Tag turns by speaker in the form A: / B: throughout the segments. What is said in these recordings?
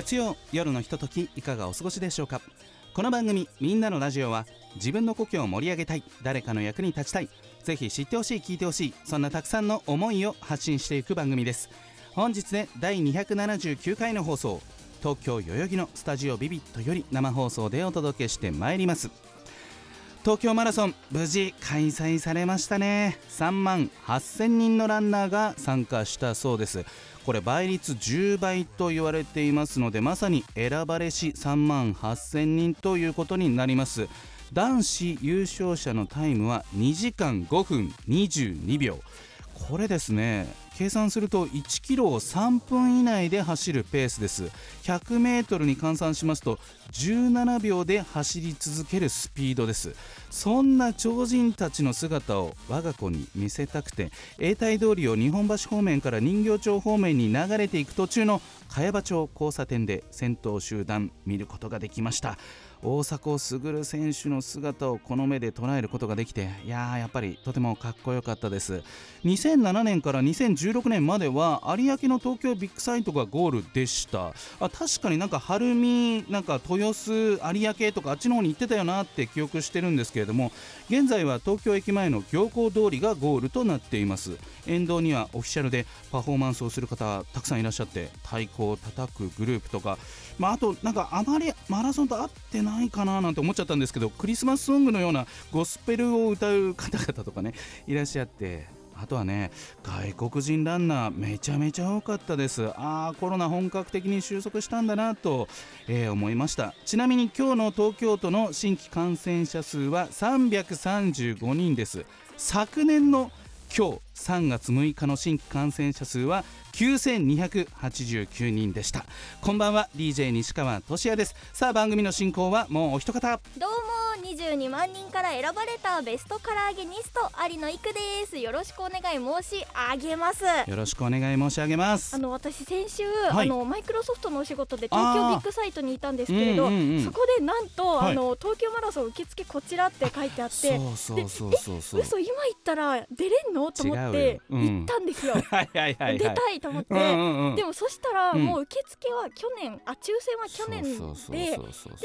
A: 月曜夜のひとときいかがお過ごしでしょうか？この番組「みんなのラジオは」自分の故郷を盛り上げたい誰かの役に立ちたいぜひ知ってほしい聞いてほしいそんなたくさんの思いを発信していく番組です。本日で第279回の放送東京代々木のスタジオビビットより生放送でお届けしてまいります。東京マラソン無事開催されましたね。3万8000人のランナーが参加したそうです。これ倍率10倍と言われていますのでまさに選ばれし3万8000人ということになります。男子優勝者のタイムは2時間5分22秒。これですね。計算すると1キロを3分以内で走るペースです。100m に換算しますと17秒で走り続けるスピードです。そんな超人たちの姿を我が子に見せたくて永代通りを日本橋方面から人形町方面に流れていく途中の茅場町交差点で先頭集団見ることができました。大迫傑選手の姿をこの目で捉えることができていやーやっぱりとてもかっこよかったです。2007年から2016年までは有明の東京ビッグサイトがゴールでした。あ確かになんか晴海なんか豊洲有明とかあっちの方に行ってたよなって記憶してるんですけれども現在は東京駅前の行幸通りがゴールとなっています。沿道にはオフィシャルでパフォーマンスをする方たくさんいらっしゃって太鼓を叩くグループとかまあ、あとなんかあまりマラソンと合ってないないかななんて思っちゃったんですけどクリスマスソングのようなゴスペルを歌う方々とかねいらっしゃってあとはね外国人ランナーめちゃめちゃ多かったです。あーコロナ本格的に収束したんだなと、えー思いました。ちなみに今日の東京都の新規感染者数は335人です。昨年の今日3月6日の新規感染者数は9289人でした。こんばんは DJ 西川俊也です。さあ番組の進行はもうお一方。
B: どうも22万人から選ばれたベストカラーゲニスト有野育です。よろしくお願い申し上げます。
A: よろしくお願い申し上げます。
B: あの私先週、
A: い。
B: あのマイクロソフトのお仕事で東京ビッグサイトにいたんですけれど、
A: うんうんうん。
B: そこでなんと、
A: はい。
B: あの東京マラソン受付こちらって書いてあって
A: そうそうそうそう。
B: 嘘今行ったら出れんの？と思って行ったんですよ、
A: はいはいはいはい。
B: 出たいと思って、でもそしたら
A: うん。
B: もう受付は去年、あ抽選は去年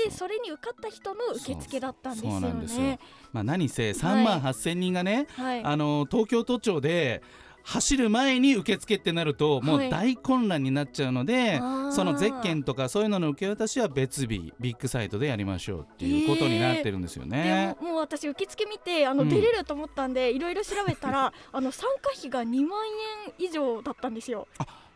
B: で
A: そ
B: れに受かった人の受付だったんですよね。
A: まあ何せ3万8000人がね、
B: はい、
A: あの東京都庁で走る前に受付ってなるとも
B: はい
A: う大混乱になっちゃうので、
B: あー
A: そのゼッケンとかそういうのの受け渡しは別日ビッグサイトでやりましょうっていうことになってるんですよね。
B: でももう私受付見てあの
A: うん
B: 出れると思ったんでいろいろ調べたら あの参加費が2万円以上だったんですよ。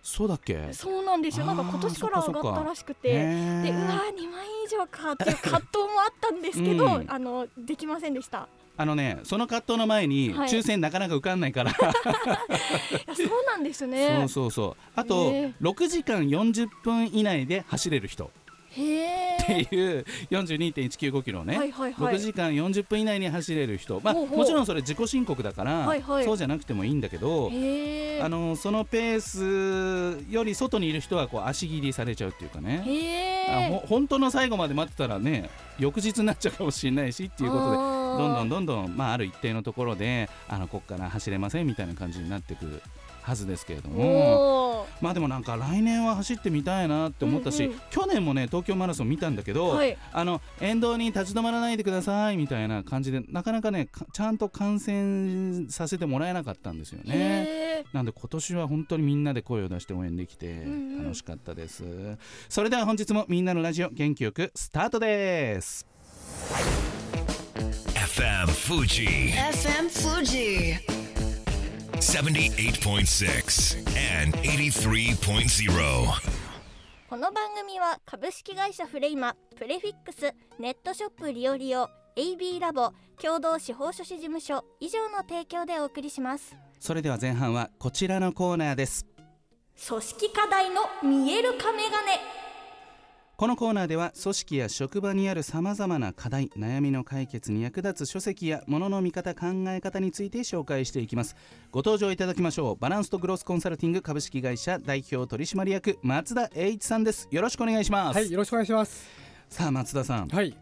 A: そうだっけ？
B: そうなんですよ。なんか今年から上がったらしく
A: へ
B: て。
A: ー
B: でうわー2万円以上かっていう葛藤もあったんですけど、
A: うん
B: あのできませんでした。
A: あのねその葛藤の前に
B: はい。
A: 抽選なかなか受かんないから、
B: いやそうなんですね。
A: そうそうそう。あと
B: へー
A: 6時間40分以内で走れる人。
B: へ
A: って
B: え。
A: いう42.195キロをね、
B: はいはいはい。
A: 6時間40分以内に走れる人、まあ、
B: ほうほう。
A: もちろんそれ自己申告だから、
B: はいはい。
A: そうじゃなくてもいいんだけど。あのそのペースより外にいる人はこう足切りされちゃうっていうかね、あ本当の最後まで待ってたらね翌日になっちゃうかもしれないしっていうことでどんどん
B: ど
A: どんどん、まあ、ある一定のところであのここから走れませんみたいな感じになってくるはずですけれども。まあでもなんか来年は走ってみたいなって思ったし、
B: うんうん
A: 去年もね東京マラソン見たんだけど、
B: はい
A: あの沿道に立ち止まらないでくださいみたいな感じでなかなかねかちゃんと観戦させてもらえなかったんですよね。
B: へ
A: なんで今年は本当にみんなで声を出して応援できて
B: んうん
A: 楽しかったです。それでは本日もみんなのラジオ元気よくスタートです。
C: FM Fuji
D: FM Fuji.
C: 78.6 and 83.0.
B: この番組は株式会社フレイマプレフィックスネットショップリオリオ AB ラボ共同司法書士事務所以上の提供でお送りします
A: それでは前半はこちらのコーナーです。
B: 組織課題の見える化メガネ
A: このコーナーでは組織や職場にあるさまざまな課題悩みの解決に役立つ書籍やものの見方考え方について紹介していきます。ご登場いただきましょう。バランスとグロースコンサルティング株式会社代表取締役松田栄一さんです。よろしくお願いします、
D: はい、よろしくお願いします。
A: さあ松田さん。
D: はい、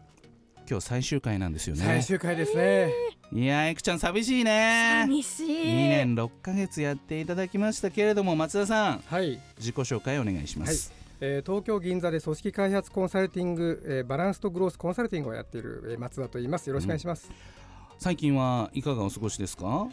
A: 今日最終回なんですよね。
D: 最終回ですね。
A: いやーエクちゃん寂しいね。
B: 寂しい。
A: 2年6ヶ月やっていただきましたけれども松田さん。
D: はい、
A: 自己紹介お願いします、
D: えー東京銀座で組織開発コンサルティング、えーバランスとグロースコンサルティングをやっている、えー松田と言います。よろしくお願いします。
A: 最近はいかがお過ごしですか？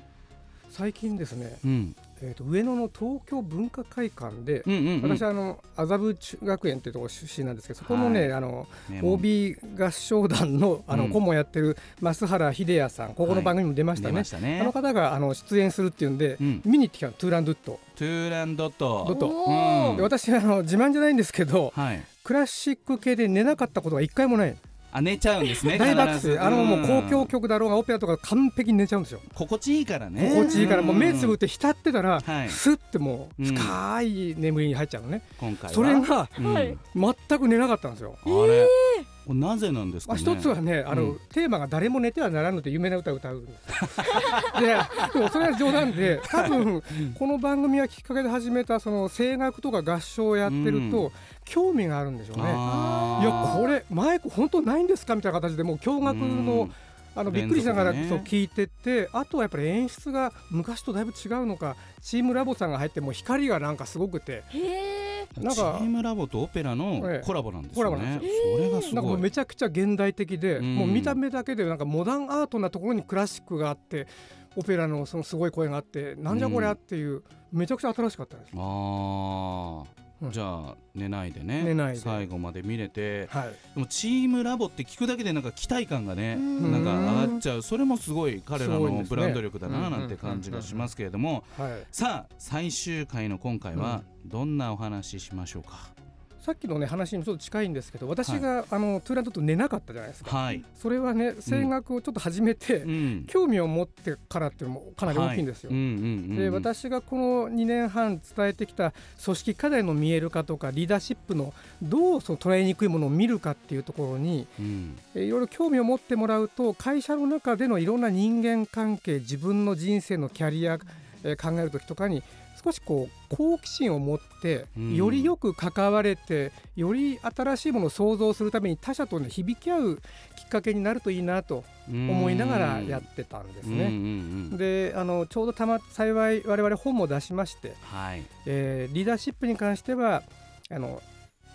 D: 最近ですね、
A: うん
D: えーと上野の東京文化会館で、
A: うんうん、うん、
D: 私はあの麻布中学園というところ出身なんですけど、そこのね、
A: はい。
D: あの OB 合唱団のあ
A: うん。
D: の顧問やってる増原秀也さん、ここの番組にも出ましたね。
A: 出ましたね。
D: あの方があの出演するっていうんで、
A: うん。
D: 見に行ってきたのトゥーランドゥット。
A: トゥーランドット。
D: ドット。私あの自慢じゃないんですけど、
A: はい。
D: クラシック系で寝なかったことが一回もない。
A: あ寝ちゃうんですね
D: 大爆睡。あのもう
A: うん。
D: 交響曲だろうがオペラとか完璧に寝ちゃうんですよ。
A: 心地いいからね。
D: 心地いいからもう目つぶ
A: っ
D: って浸ってたら、
A: はい。
D: スッてもう
A: うん。
D: 深い眠りに入っちゃうのね。
A: 今回は。
D: それが全く寝なかったんですよ。
A: あれ、なぜなんですか
D: まあ、
A: ね
D: 一つはね、あの、
A: うん。
D: テーマが誰も寝てはならぬという有名な歌を歌うんです。で、でもそれは冗談で、多分この番組はきっかけで始めたその声楽とか合唱をやってると、
A: う
D: 興味があるんでしょうね。いやこれマイク本当ないんですか？みたいな形でもう驚愕のあのびっくりしながらそう聞いててあとはやっぱり演出が昔とだいぶ違うのかチームラボさんが入ってもう光がなんかすごくて。なんか
A: チームラボとオペラの
D: ええ。
A: コラボなんですよね。それがす
D: なんかも
A: ごい
D: うめちゃくちゃ現代的で、
A: うん。
D: もう見た目だけでなんかモダンアートなところにクラシックがあってオペラのそのすごい声があってなんじゃこりゃっていう、めちゃくちゃ新しかったです。
A: あー
D: うん。
A: じゃあ寝ないでね。
D: 寝ないで。
A: 最後まで見れて。
D: はい、
A: でもチームラボって聞くだけでなんか期待感がね
B: うん。
A: なんか上がっちゃう。それもすごい彼らのブランド力だななんて感じがしますけれども。
D: はい、
A: さあ最終回の今回はどんなお話ししましょうか？
D: さっきのね話にちょっと近いんですけど私が、あのトゥーランドと寝なかったじゃないですか。
A: はい。
D: それはね声楽をちょっと始めて、
A: うん。
D: 興味を持ってからっていうのもかなり大きいんですよ。
A: はい。うんうんうんうん。
D: で私がこの2年半伝えてきた組織課題の見える化とかリーダーシップのどうその捉えにくいものを見るかっていうところに
A: うん。
D: えいろいろ興味を持ってもらうと会社の中でのいろんな人間関係自分の人生のキャリア、えー考える時とかに少しこう好奇心を持って
A: うん。
D: よりよく関われてより新しいものを創造するために他者と、ね、響き合うきっかけになるといいなと思いながらやってたんですね。
A: うんうんうん。
D: であのちょうどたま幸い我々本も出しまして、
A: はい。
D: えーリーダーシップに関してはあの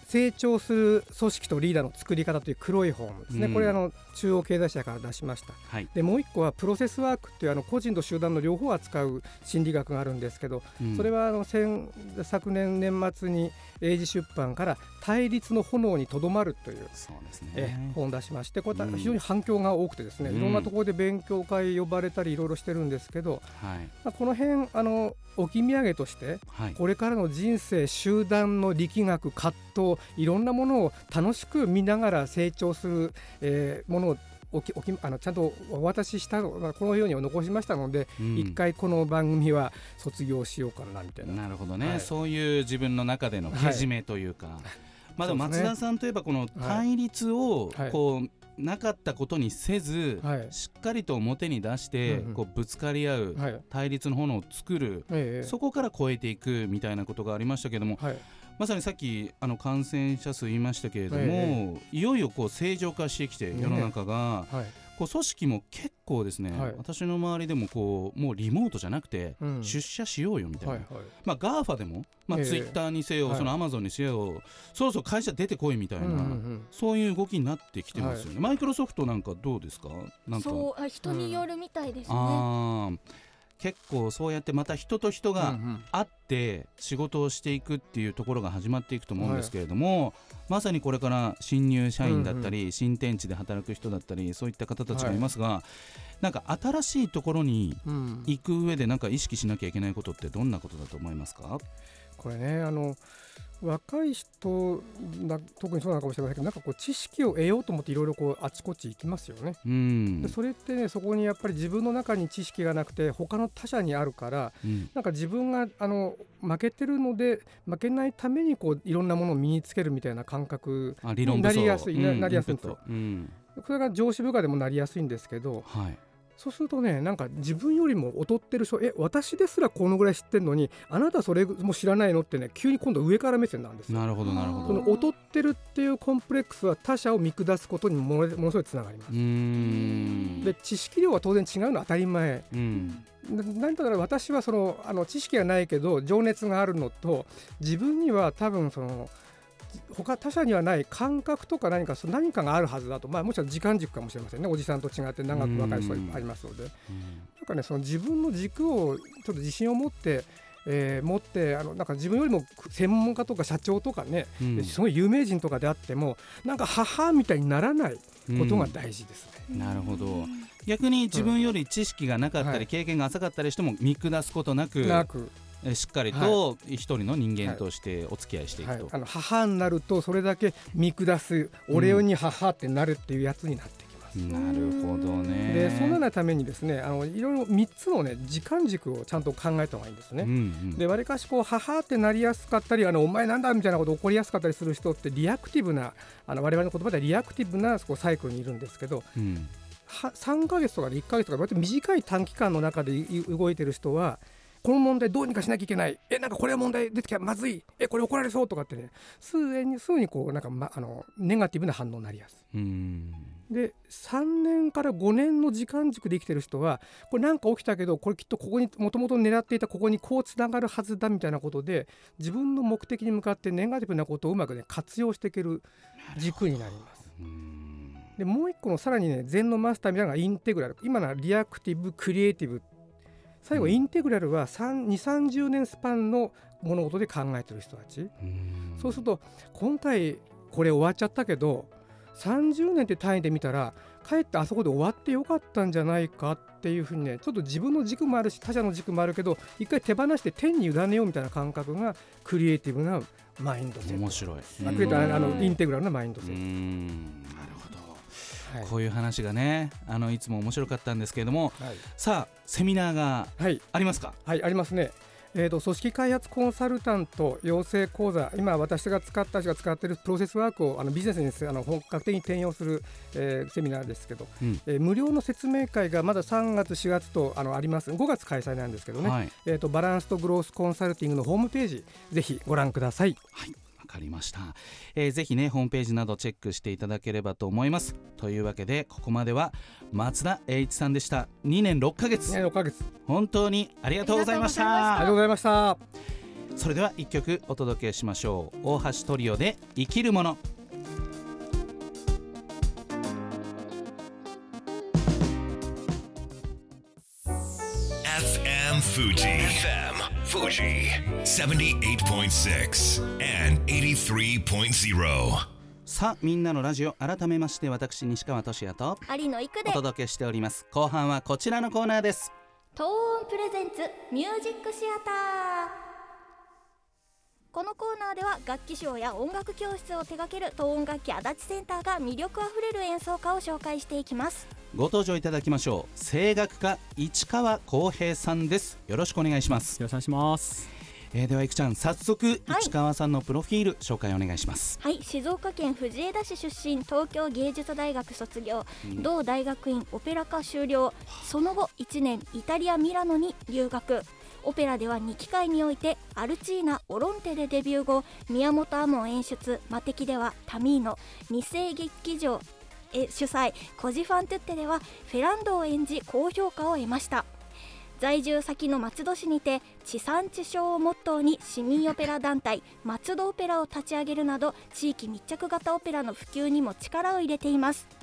D: 成長する組織とリーダーの作り方という黒い本ですね、
A: うん。
D: これあの中央経済社から出しました。
A: はい。
D: でもう一個はプロセスワークっていうあの個人と集団の両方を扱う心理学があるんですけど、
A: うん。
D: それはあの先昨年年末に英字出版から対立の炎にとどまるという
A: そうです
D: え
A: ね
D: 本を出しましてこれ
A: うん。
D: 非常に反響が多くてですね、
A: うん。
D: いろんなところで勉強会呼ばれたりいろいろしてるんですけど、
A: はい。
D: まあ、この辺あの置き土産として
A: はい。
D: これからの人生集団の力学葛藤いろんなものを楽しく見ながら成長する、えーものを置き置きあのちゃんとお渡ししたこのように残しましたので、
A: うん。
D: 一回この番組は卒業しようかなみたいな。
A: なるほどね、
D: はい。
A: そういう自分の中でのけじめというか、まあでも松田さんといえばこの対立を
D: はい。
A: こうなかったことにせず、
D: はい。
A: しっかりと表に出して、
D: うんうん。
A: こうぶつかり合う、
D: はい。
A: 対立の炎を作る、
D: ええ。
A: そこから超えていくみたいなことがありましたけども
D: はい
A: まさにさっきあの感染者数言いましたけれども、
D: え
A: いよいよこう正常化してきて
D: ね
A: 世の中が、
D: はい。
A: こう組織も結構ですね、
D: はい。
A: 私の周りでもこうもうリモートじゃなくて、
D: うん。
A: 出社しようよみたいな、
D: はいはい。
A: まあ、GAFA でも、まあ、
D: ええ。
A: ツイッターにせよ、
D: はい。
A: そのアマゾンにせよそろそろ会社出てこいみたいな、
D: うんうんうん。
A: そういう動きになってきてますよね、マイクロソフトなんかどうですか？なんか。
B: そうあ人によるみたいですね、
A: あー結構そうやってまた人と人が会って仕事をしていくっていうところが始まっていくと思うんですけれども、まさにこれから新入社員だったり、新天地で働く人だったりそういった方たちがいますが、なんか新しいところに
D: うん。
A: 行く上でなんか意識しなきゃいけないことってどんなことだと思いますか？
D: これねあの若い人な特にそうなのかもしれませんけどなんかこう知識を得ようと思っていろいろこうあちこち行きますよね。
A: うん。
D: でそれってねそこにやっぱり自分の中に知識がなくて他の他者にあるから
A: うん。
D: なんか自分があの負けてるので負けないためにこういろんなものを身につけるみたいな感覚
A: あ理論武装。
D: なりやすいなりやすいんですよ。
A: インプットうん。
D: それが上司部下でもなりやすいんですけど
A: はい
D: そうするとねなんか自分よりも劣ってる人え私ですらこのぐらい知ってるのにあなたそれも知らないの？ってね急に今度上から目線なんですよ。
A: なるほどなるほど。
D: その劣ってるっていうコンプレックスは他者を見下すことにものものすごいつながります。で知識量は当然違うのは当たり前。
A: うん。
D: ななんだから私はそのあの知識がないけど情熱があるのと自分には多分その他他者にはない感覚とか何かその何かがあるはずだと、まあ、もちろん時間軸かもしれませんね。おじさんと違って長く若い人ありますので。なん。かねその自分の軸をちょっと自信を持って、えー持ってあのなんか自分よりも専門家とか社長とかね、
A: うん。
D: すごい有名人とかであってもなんか母みたいにならないことが大事ですね。
A: なるほど。逆に自分より知識がなかったり
D: はい
A: 経験が浅かったりしても見下すことなく
D: なく。
A: えしっかりと一人の人間としてお付き合いしていくと、
D: はい、あの母になるとそれだけ見下す俺に母ってなるっていうやつになってきます。
A: なるほどね。
D: でそのようなためにですねあのいろいろ3つのね時間軸をちゃんと考えた方がいいんですね。
A: うんうん。
D: でわりかしこう母ってなりやすかったりあのお前なんだみたいなこと起こりやすかったりする人ってリアクティブなあの我々の言葉ではリアクティブなこうサイクルにいるんですけど
A: うん。
D: は3ヶ月とかで1ヶ月とか割と短い短期間の中でい動いてる人はこの問題どうにかしなきゃいけない。えなんかこれは問題出てきたまずい。えこれ怒られそうとかってね。すぐにすぐにこうなんか、ま、あのネガティブな反応になりやすい。
A: うん。
D: で3年から5年の時間軸で生きてる人はこれなんか起きたけどこれきっとここにもともと狙っていたここにこうつながるはずだみたいなことで自分の目的に向かってネガティブなことをうまくね活用していける軸になります。
A: うん。
D: でもう一個のさらにね禅のマスターみたいなのがインテグラル。今のはリアクティブクリエイティブ最後
A: うん。
D: インテグラルは2 3 0年スパンの物事で考えてる人たち、
A: うん。
D: そうすると今回これ終わっちゃったけど30年って単位で見たらかえってあそこで終わってよかったんじゃないかっていうふうにねちょっと自分の軸もあるし他者の軸もあるけど一回手放して天に委ねようみたいな感覚がクリエイティブなマインドセット。
A: 面白い。
D: あのインテグラルなマインド
A: う
D: セット、はい。
A: こういう話がねあのいつも面白かったんですけれども
D: はい。
A: さあセミナーが
D: はい。
A: ありますか？
D: はい、ありますね。えー、と組織開発コンサルタント養成講座今私が使った人が使っているプロセスワークをあのビジネスにすあの本格的に転用する、えーセミナーですけど、
A: うん。
D: えー無料の説明会がまだ3月4月とあのあります。5月開催なんですけどね、
A: はい。
D: えー、とバランスとグロースコンサルティングのホームページぜひご覧ください。
A: はい。わかりました、えーぜひねホームページなどチェックしていただければと思います。というわけでここまでは松田栄一さんでした。2年6ヶ月。
D: ね、6ヶ月。
A: 本当にありがとうございまし
B: た。
A: た
D: ありがとうございました。
A: それでは一曲お届けしましょう。大橋トリオで生きるもの。
C: FM Fuji. FM Fuji. 78.6 and 83.0.
A: さあみんなのラジオ改めまして私西川俊也と
B: 有野育で
A: お届けしております後半はこちらのコーナーです
B: トーンプレゼンツミュージックシアターこのコーナーでは楽器賞や音楽教室を手掛ける東音楽器足立センターが魅力あふれる演奏家を紹介していきます。
A: ご登場いただきましょう。声楽家市川光平さんです。よろしくお願いします、
E: よろしくお願いします。
A: えーではいくちゃん早速
B: はい
A: 市川さんのプロフィール紹介お願いします。
B: はい静岡県藤枝市出身東京芸術大学卒業、
A: うん
B: 同大学院オペラ科修了その後1年イタリア・ミラノに留学オペラでは2機会においてアルチーナ・オロンテでデビュー後宮本亞門演出魔敵ではタミーノ。二世劇場え主催コジファントゥッテではフェランドを演じ高評価を得ました。在住先の松戸市にて地産地消をモットーに市民オペラ団体松戸オペラを立ち上げるなど地域密着型オペラの普及にも力を入れています。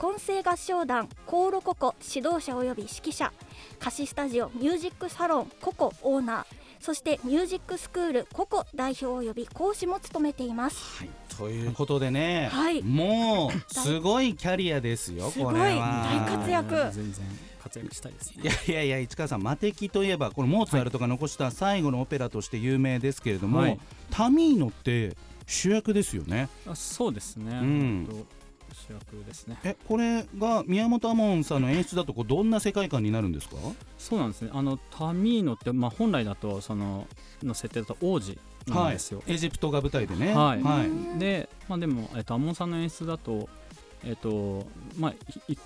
B: 混声合唱団コーロココ指導者及び指揮者。歌詞スタジオミュージックサロンココオーナー。そしてミュージックスクールココ代表及び講師も務めています。
A: はい。ということでね、
B: はい。
A: もうすごいキャリアですよ
B: すごい。
A: これは。
B: 大活躍。
E: 全然活躍したいです
A: い
E: ね
A: やいやいや市川さん魔敵といえばこのモーツァルトが残した最後のオペラとして有名ですけれども、
E: はい。
A: タミーノって主役ですよね。
E: あそうですね、
A: うん
E: 主役ですね。
A: えこれが宮本亞門さんの演出だとこうどんな世界観になるんですか？
E: そうなんですね。あのタミーノって、まあ、本来だとそのの設定だと王子なんですよ、
A: エジプトが舞台でね。
E: はい。
A: はい。
E: で、まあ、でも、えっと、アモンさんの演出だと、えっとまあ、いい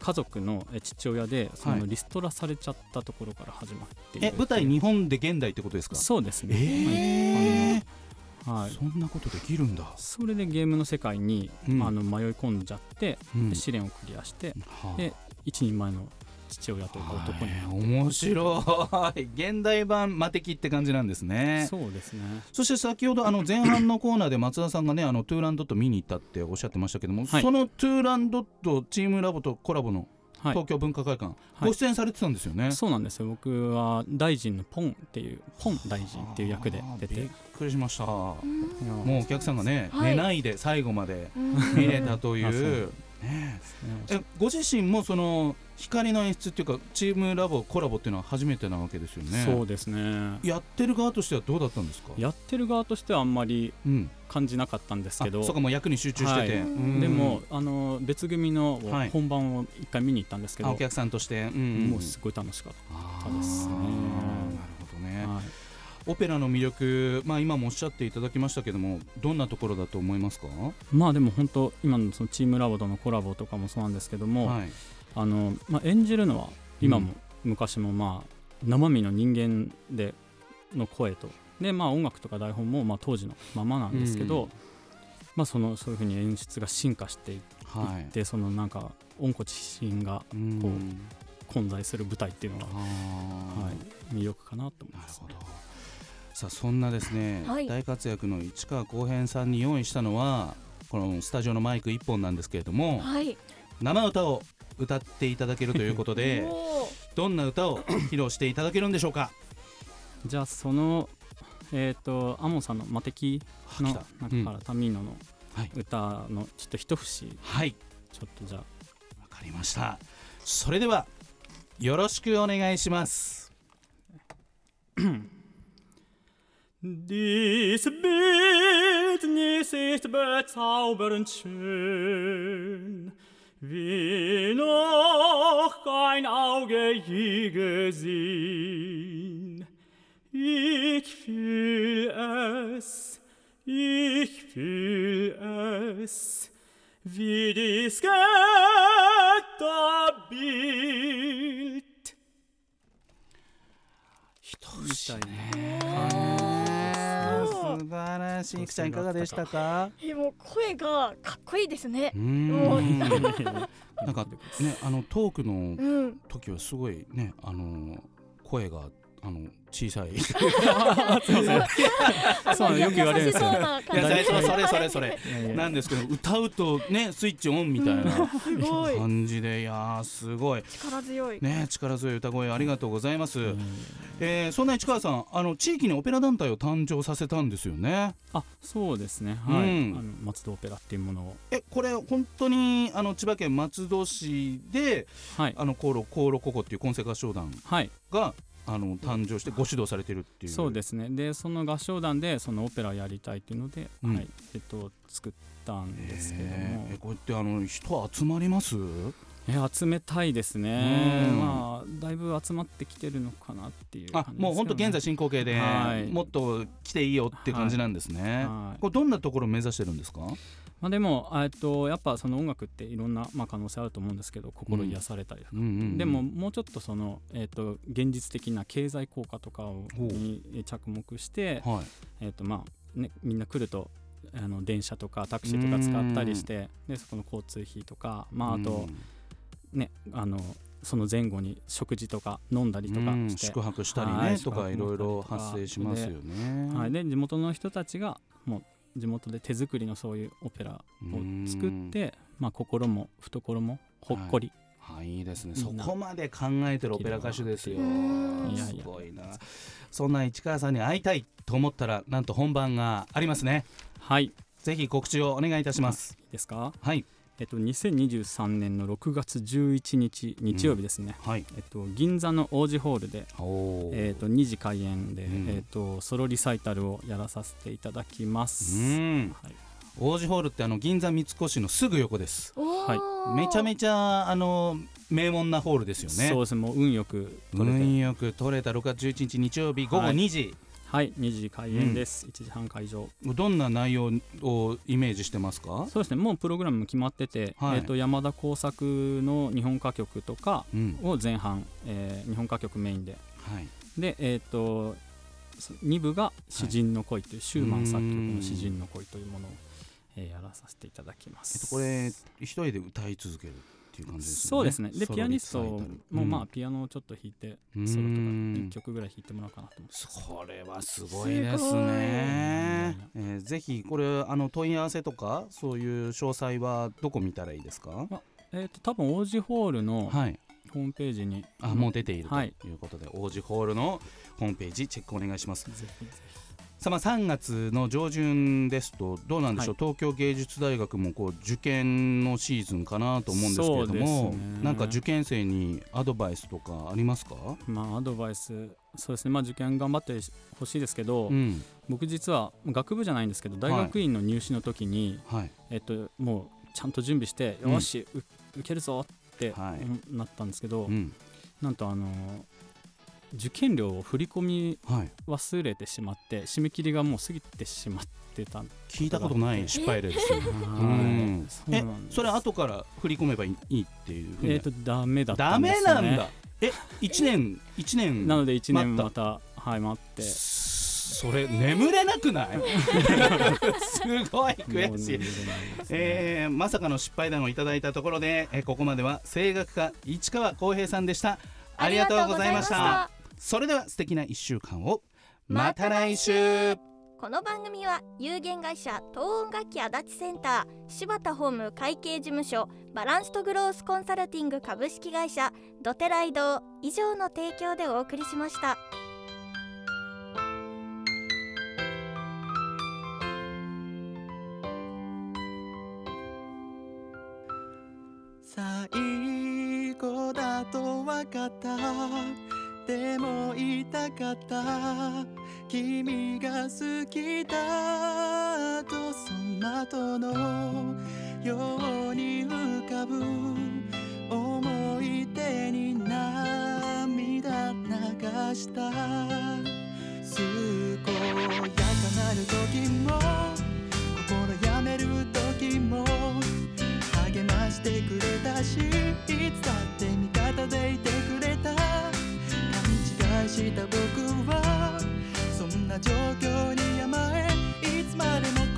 E: 家族のえ父親でそ
A: はい。
E: のリストラされちゃったところから始まっている
A: え舞台日本で現代ってことですか？
E: そうですね、
A: えー。
E: はい、はい。
A: そんなことできるんだ、
E: それでゲームの世界に、
A: うん。
E: あの迷い込んじゃって、
A: うん。
E: 試練をクリアして
A: はあ。
E: で一人前の父親というか男にな
A: はい面白い。現代版魔敵って感じなんですね。
E: そうですね。
A: そして先ほどあの前半のコーナーで松田さんがねあのトゥーランドット見に行ったっておっしゃってましたけども、
E: はい。
A: そのトゥーランドットチームラボとコラボの
E: はい。
A: 東京文化会館、
E: はい。
A: ご出演されてたんですよね、
E: そうなんですよ。僕は大臣のポンっていうポン大臣っていう役で出て。
A: びっくりしました。も
E: も
A: うお客さんがね、
B: はい。
A: 寝ないで最後まで
B: うん。
A: 見れたとい
E: う、
A: ね。ええご自身もその光の演出っていうかチームラボコラボっていうのは初めてなわけですよね。
E: そうですね。
A: やってる側としてはどうだったんですか？
E: やってる側としてはあんまり
A: うん、
E: 感じなかったんですけど。
A: あそうかもう役に集中してて、
E: はい。
A: うん。
E: でもあの別組の
A: はい。
E: 本番を一回見に行ったんですけど、
A: あお客さんとして、うん。うん
E: もうすごい楽しかっ
A: あ
E: たですね。
A: ーなるほどね。
E: た、はい
A: オペラの魅力、まあ、今もおっしゃっていただきましたけどもどんなところだと思いますか、
E: まあでも本当今のそのチームラボとのコラボとかもそうなんですけども、
A: はい。
E: あのまあ、演じるのは今も昔もまあ生身の人間での声とでまあ音楽とか台本もまあ当時のままなんですけど、
A: うん。
E: まあそのそういうふうに演出が進化していっ
A: はい。
E: てそのなんか温故知新が
A: うん。
E: こう混在する舞台っていうのが、
A: あ。ー
E: はい、魅力かなと思います
A: なるほどさあそんなですね、
B: はい。
A: 大活躍の市川浩平さんに用意したのはこのスタジオのマイク1本なんですけれども
B: はい。
A: 生歌を歌っていただけるということで どんな歌を披露していただけるんでしょうか？
E: じゃあそのえっ、とアモンさんの「魔敵」の中からタミーノの
A: はい。
E: 歌のちょっと一節。
A: はい。
E: ちょっとじゃあ。
A: わかりました。それではよろしくお願いします
E: Dies Bildnis ist bezaubernd schön, wie noch kein Auge je gesehen. Ich fühl es, ich fühl es, wie dies Götterbild. Ich tröste dein Herz.
A: 素晴らしい。いくちゃんいかがでしたか？
B: えもう声がかっこいいですね。もうん。
A: なんかねあのトークの
B: うん。
A: 時はすごいねあの声があの小さい。
E: すいませんそうよく言われるんですよ
B: 優しそうな感じ。
A: いや最初はそれそれそれ。なんですけど歌うとねスイッチオンみたいな感じでいやーすごい。
B: 力強い。
A: ね力強い歌声ありがとうございます、
E: うん。
A: えーそんな市川さんあの地域にオペラ団体を誕生させたんですよね。
E: あそうですね。はい、
A: うん
E: あの松戸オペラっていうものを。
A: えこれ本当にあの千葉県松戸市で
E: はい。
A: あのコーロコーロココっていう混声合唱団
E: はい。
A: があの誕生してご指導されてるっていう。
E: そうですね。でその合唱団でそのオペラをやりたいっていうので、
A: うん。
E: はい。えっと作ったんですけども。
A: えこうやってあの人集まります？
E: え集めたいですね。
A: うん。
E: まあだいぶ集まってきてるのかなっていうね。
A: もう本当現在進行形で、
E: はい。
A: もっと来ていいよって感じなんですね、
E: はい。
A: これどんなところを目指してるんですか？
E: まあ、でもえっとやっぱその音楽っていろんな、まあ、可能性あると思うんですけど心癒されたりとか、
A: うん
E: でももうちょっとその、えっと現実的な経済効果とかをに着目して、
A: はい。
E: えっとまあね、みんな来るとあの電車とかタクシーとか使ったりしてでそこの交通費とか、まあ、あと、ねあのその前後に食事とか飲んだりとか
A: うん。
E: して、
A: 宿泊したりね、
E: はい
A: とか。いろいろ発生しますよね。
E: はい、で地元の人たちがもう地元で手作りのそういうオペラを作って、まあ、心も懐もほっこり、
A: はい、いいですね。そこまで考えてるオペラ歌手ですよ。
B: うん
E: いやいや
A: すごいな。そんな市川さんに会いたいと思ったら、なんと本番がありますね。
E: はいいい
A: ぜひ告知をお願いいたします。
E: ですか？
A: はい。
E: えっと、2023年の6月11日日曜日ですね、
A: はい。
E: えっと、銀座の王子ホールで、
A: おー。
E: えっと、2時開演で、
A: うん。
E: えっと、ソロリサイタルをやらさせていただきます、
A: うん。
E: はい、
A: 王子ホールってあの銀座三越のすぐ横です。
B: お
E: はい。
B: ー
A: めちゃめちゃあの名門なホールですよね。
E: そうです。ねもう運よく取れて、
A: 運よく取れた6月11日日曜日午後
E: はい。
A: 2時、
E: はい2時開演です、1時半会場。
A: どんな内容をイメージしてますか、
E: そうですねもうプログラムも決まってて、
A: はい。
E: えっと山田耕作の日本歌曲とか
A: うん。
E: を前半、えー日本歌曲メインで。
A: はい、
E: でえっ、と2部が「詩人の恋」という、シューマン作曲の「詩人の恋」というものを、えーやらさせていただきます。
A: えっと、これ一人で歌い続ける？っていう感じですよね。
E: そうですね。でピアニストも、まあ
A: うん。
E: ピアノをちょっと弾いて
A: うーん。
E: ソロとか1曲ぐらい弾いてもらおうかなと思って
A: これはすごいですね、えーぜひこれあの問い合わせとかそういう詳細はどこ見たらいいですか？
E: えっ、と多分王子ホールの
A: はい。
E: ホームページに、
A: あもう出ていると
E: はい。
A: いうことで、王子ホールのホームページチェックお願いします。
E: ぜひぜ
A: さあまあ3月の上旬ですとどうなんでしょう、東京芸術大学もこう受験のシーズンかなと思うんですけれども、
E: ね。
A: なんか受験生にアドバイスとかありますか、
E: ひまあアドバイスそうですね。まあ受験頑張ってほしいですけど、
A: うん。
E: 僕実は学部じゃないんですけど大学院の入試の時に、
A: はい。
E: えっともうちゃんと準備して、
A: うん。
E: よしう受けるぞって、なったんですけど、
A: うん。
E: なんとあの受験料を振り込み
A: はい、
E: 忘れてしまって締め切りがもう過ぎてしまってたん
A: 聞いたことない失敗例ですよ。ね。えそれ後から振り込めばいいっていうふうに
E: えっ、とダメだった
A: ダメ
E: んですよ、ね、
A: なんだ。え一年一年
E: なので1年
A: 待
E: またはい待って。
A: それ眠れなくない？すごい悔しい。
E: ね。
A: えーまさかの失敗談をいただいたところで、えーここまでは声楽家市川浩平さんでした。ありがとうございましたそれでは素敵な1週間を。また来週。
B: この番組は有限会社東音楽器足立センター柴田ホーム会計事務所バランスとグロースコンサルティング株式会社ドテライド以上の提供でお送りしました。
F: 最後だと分かったでも言いたかった。君が好きだとその後のように浮かぶ思い出に涙流した。健やかなる時も心やめる時も励ましてくれたしいつだって味方でいてくれた。した僕はそんな状況に甘えいつまでも